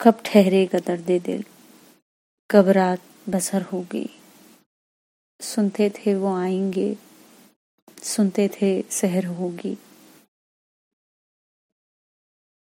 कब ठहरेगा दर्द दिल, कब रात बसर होगी सुनते थे वो आएँगे, सुनते थे सहर होगी।